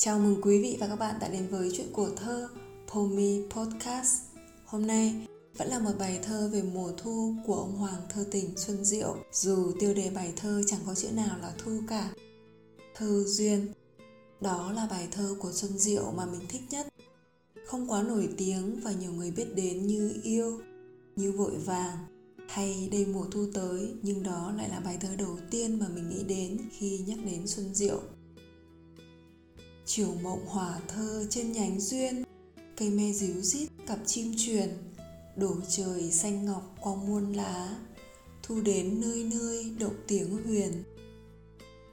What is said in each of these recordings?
Chào mừng quý vị và các bạn đã đến với chuyện của thơ Pomi Podcast. Hôm nay vẫn là một bài thơ về mùa thu của ông Hoàng thơ tình Xuân Diệu. Dù tiêu đề bài thơ chẳng có chữ nào là thu cả. Thơ duyên. Đó là bài thơ của Xuân Diệu mà mình thích nhất. Không quá nổi tiếng và nhiều người biết đến như yêu, như vội vàng, hay đây mùa thu tới nhưng đó lại là bài thơ đầu tiên mà mình nghĩ đến khi nhắc đến Xuân Diệu chiều mộng hòa thơ trên nhánh duyên, cây me díu rít cặp chim truyền đổ trời xanh ngọc qua muôn lá, thu đến nơi nơi động tiếng huyền.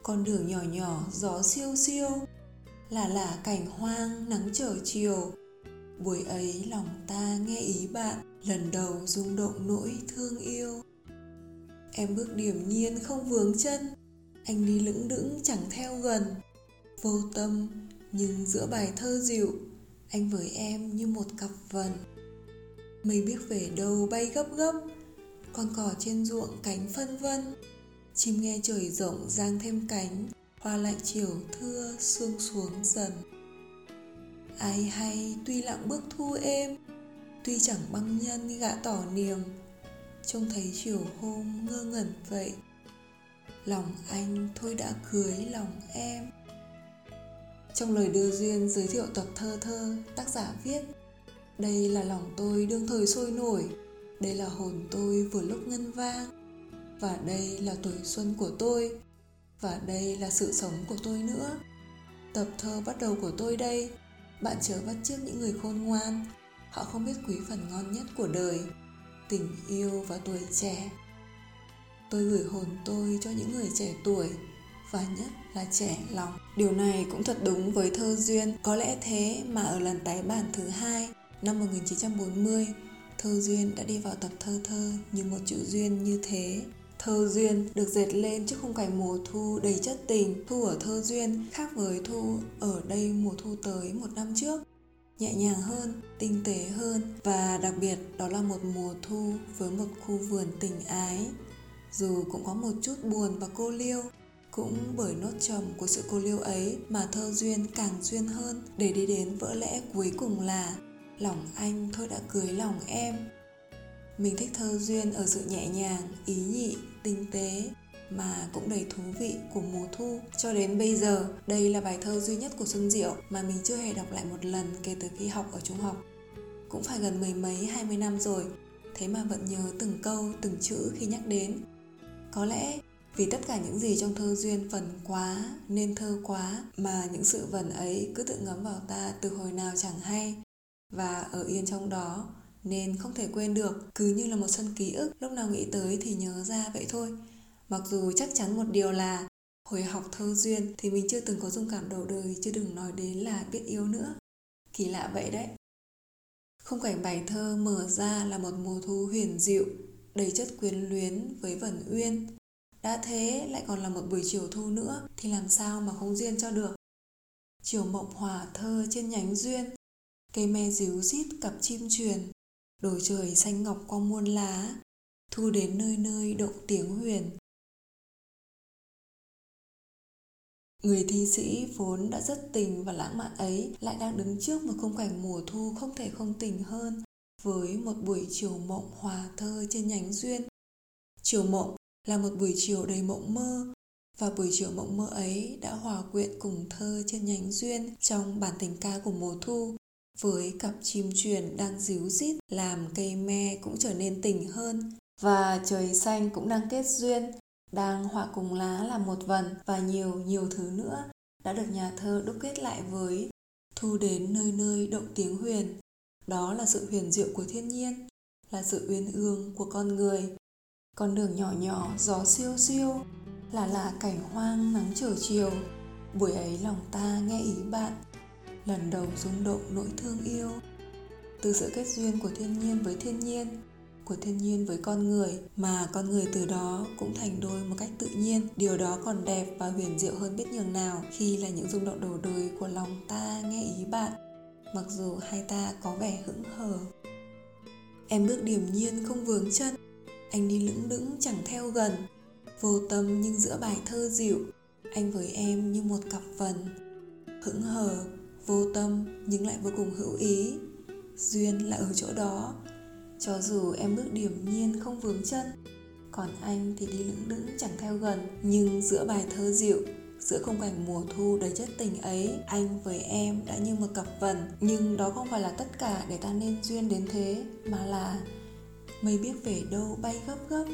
Con đường nhỏ nhỏ, gió siêu siêu, là là cảnh hoang nắng trở chiều. Buổi ấy lòng ta nghe ý bạn, lần đầu rung động nỗi thương yêu. Em bước điềm nhiên không vướng chân, anh đi lững đững chẳng theo gần. Vô tâm nhưng giữa bài thơ dịu, anh với em như một cặp vần. Mây biết về đâu bay gấp gấp, con cỏ trên ruộng cánh phân vân. Chim nghe trời rộng giang thêm cánh, hoa lạnh chiều thưa sương xuống dần. Ai hay, tuy lặng bước thu êm, tuy chẳng băng nhân gã tỏ niềm, trông thấy chiều hôm ngơ ngẩn vậy. Lòng anh thôi đã cưới lòng em trong lời đưa duyên giới thiệu tập thơ thơ, tác giả viết Đây là lòng tôi đương thời sôi nổi Đây là hồn tôi vừa lúc ngân vang Và đây là tuổi xuân của tôi Và đây là sự sống của tôi nữa. Tập thơ bắt đầu của tôi đây Bạn chớ bắt chước những người khôn ngoan Họ không biết quý phần ngon nhất của đời Tình yêu và tuổi trẻ. Tôi gửi hồn tôi cho những người trẻ tuổi và nhất là trẻ lòng. Điều này cũng thật đúng với thơ duyên, có lẽ thế mà ở lần tái bản thứ hai năm 1940, thơ duyên đã đi vào tập thơ thơ như một chữ duyên như thế. Thơ duyên được dệt lên trước khung cảnh mùa thu đầy chất tình. Thu ở thơ duyên khác với thu ở đây mùa thu tới một năm trước nhẹ nhàng hơn, tinh tế hơn và đặc biệt đó là một mùa thu với một khu vườn tình ái. Dù cũng có một chút buồn và cô liêu, cũng bởi nốt trầm của sự cô liêu ấy mà thơ duyên càng duyên hơn để đi đến vỡ lẽ cuối cùng là lòng anh thôi đã cưới lòng em. Mình thích thơ duyên ở sự nhẹ nhàng, ý nhị, tinh tế mà cũng đầy thú vị của mùa thu. Cho đến bây giờ, đây là bài thơ duy nhất của xuân diệu mà mình chưa hề đọc lại một lần kể từ khi học ở trung học. Cũng phải gần mười mấy, hai mươi năm rồi, thế mà vẫn nhớ từng câu, từng chữ khi nhắc đến. Có lẽ vì tất cả những gì trong thơ duyên vần quá, nên thơ quá, mà những sự vần ấy cứ tự ngấm vào ta từ hồi nào chẳng hay. Và ở yên trong đó, nên không thể quên được, cứ như là một sân ký ức, lúc nào nghĩ tới thì nhớ ra vậy thôi. Mặc dù chắc chắn một điều là, hồi học thơ duyên thì mình chưa từng có dung cảm đầu đời, chứ đừng nói đến là biết yêu nữa. Kỳ lạ vậy đấy. Khung cảnh bài thơ mở ra là một mùa thu huyền diệu đầy chất quyến luyến với vần uyên đã thế lại còn là một buổi chiều thu nữa thì làm sao mà không duyên cho được. Chiều mộng hòa thơ trên nhánh duyên, cây me díu rít cặp chim truyền, đồi trời xanh ngọc qua muôn lá, thu đến nơi nơi động tiếng huyền. Người thi sĩ vốn đã rất tình và lãng mạn ấy lại đang đứng trước một khung cảnh mùa thu không thể không tình hơn với một buổi chiều mộng hòa thơ trên nhánh duyên. Chiều mộng là một buổi chiều đầy mộng mơ. Và buổi chiều mộng mơ ấy đã hòa quyện cùng thơ trên nhánh duyên trong bản tình ca của mùa thu, với cặp chim truyền đang díu rít làm cây me cũng trở nên tỉnh hơn. Và trời xanh cũng đang kết duyên, đang họa cùng lá là một vần. Và nhiều nhiều thứ nữa đã được nhà thơ đúc kết lại với thu đến nơi nơi động tiếng huyền. Đó là sự huyền diệu của thiên nhiên, là sự uyên ương của con người con đường nhỏ nhỏ, gió siêu siêu, là là cảnh hoang nắng trở chiều. Buổi ấy lòng ta nghe ý bạn, lần đầu rung động nỗi thương yêu. Từ sự kết duyên của thiên nhiên với thiên nhiên, của thiên nhiên với con người, mà con người từ đó cũng thành đôi một cách tự nhiên. Điều đó còn đẹp và huyền diệu hơn biết nhường nào khi là những rung động đầu đời của lòng ta nghe ý bạn, mặc dù hai ta có vẻ hững hờ. Em bước điềm nhiên không vướng chân anh đi lững đững chẳng theo gần. Vô tâm nhưng giữa bài thơ dịu, anh với em như một cặp vần. Hững hờ, vô tâm nhưng lại vô cùng hữu ý. Duyên là ở chỗ đó. Cho dù em bước điểm nhiên không vướng chân, còn anh thì đi lững lững chẳng theo gần. Nhưng giữa bài thơ dịu, giữa khung cảnh mùa thu đầy chất tình ấy, anh với em đã như một cặp vần. Nhưng đó không phải là tất cả để ta nên duyên đến thế, mà là mây biết về đâu bay gấp gấp,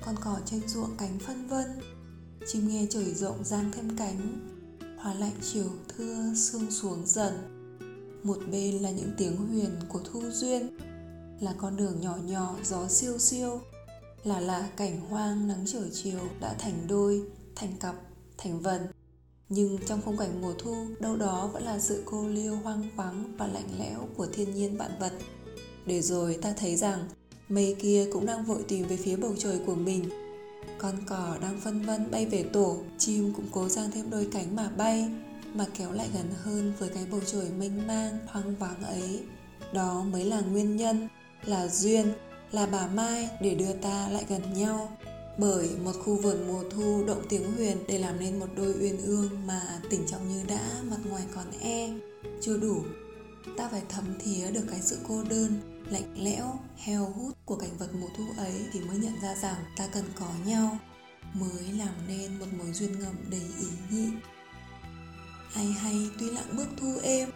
con cỏ trên ruộng cánh phân vân. Chim nghe trời rộng giang thêm cánh hoa lạnh chiều thưa sương xuống dần. Một bên là những tiếng huyền của thu duyên, là con đường nhỏ nhỏ, gió siêu siêu. Là là cảnh hoang nắng trở chiều đã thành đôi, thành cặp, thành vần. Nhưng trong khung cảnh mùa thu, đâu đó vẫn là sự cô liêu hoang vắng và lạnh lẽo của thiên nhiên vạn vật. Để rồi ta thấy rằng mây kia cũng đang vội tìm về phía bầu trời của mình. Con cò đang phân vân bay về tổ, chim cũng cố giang thêm đôi cánh mà bay, mà kéo lại gần hơn với cái bầu trời mênh mang hoang vắng ấy. Đó mới là nguyên nhân, là duyên, là bà mai để đưa ta lại gần nhau. Bởi một khu vườn mùa thu động tiếng huyền để làm nên một đôi uyên ương mà tỉnh trong như đã mặt ngoài còn e. Chưa đủ, ta phải thấm thía được cái sự cô đơn lạnh lẽo, heo hút của cảnh vật mùa thu ấy thì mới nhận ra rằng ta cần có nhau, mới làm nên một mối duyên ngầm đầy ý nhị. Ai hay tuy lặng bước thu êm,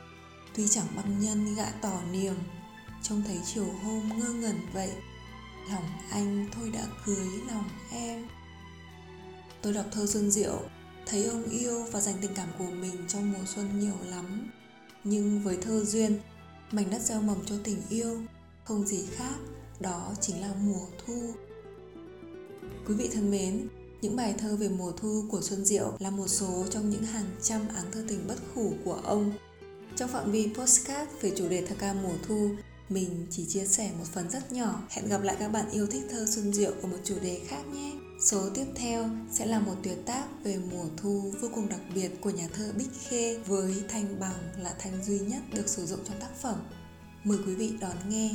tuy chẳng băng nhân gạ tỏ niềm, trông thấy chiều hôm ngơ ngẩn vậy, lòng anh thôi đã cưới lòng em. Tôi đọc thơ xuân diệu, thấy ông yêu và dành tình cảm của mình trong mùa xuân nhiều lắm. Nhưng với thơ duyên, mảnh đất gieo mầm cho tình yêu không gì khác đó chính là mùa thu quý vị thân mến những bài thơ về mùa thu của Xuân Diệu là một số trong những hàng trăm áng thơ tình bất khủ của ông. Trong phạm vi postcard về chủ đề thơ ca mùa thu, mình chỉ chia sẻ một phần rất nhỏ. Hẹn gặp lại các bạn yêu thích thơ Xuân Diệu ở một chủ đề khác nhé. Số tiếp theo sẽ là một tuyệt tác về mùa thu vô cùng đặc biệt của nhà thơ Bích Khê với thanh bằng là thanh duy nhất được sử dụng trong tác phẩm. Mời quý vị đón nghe.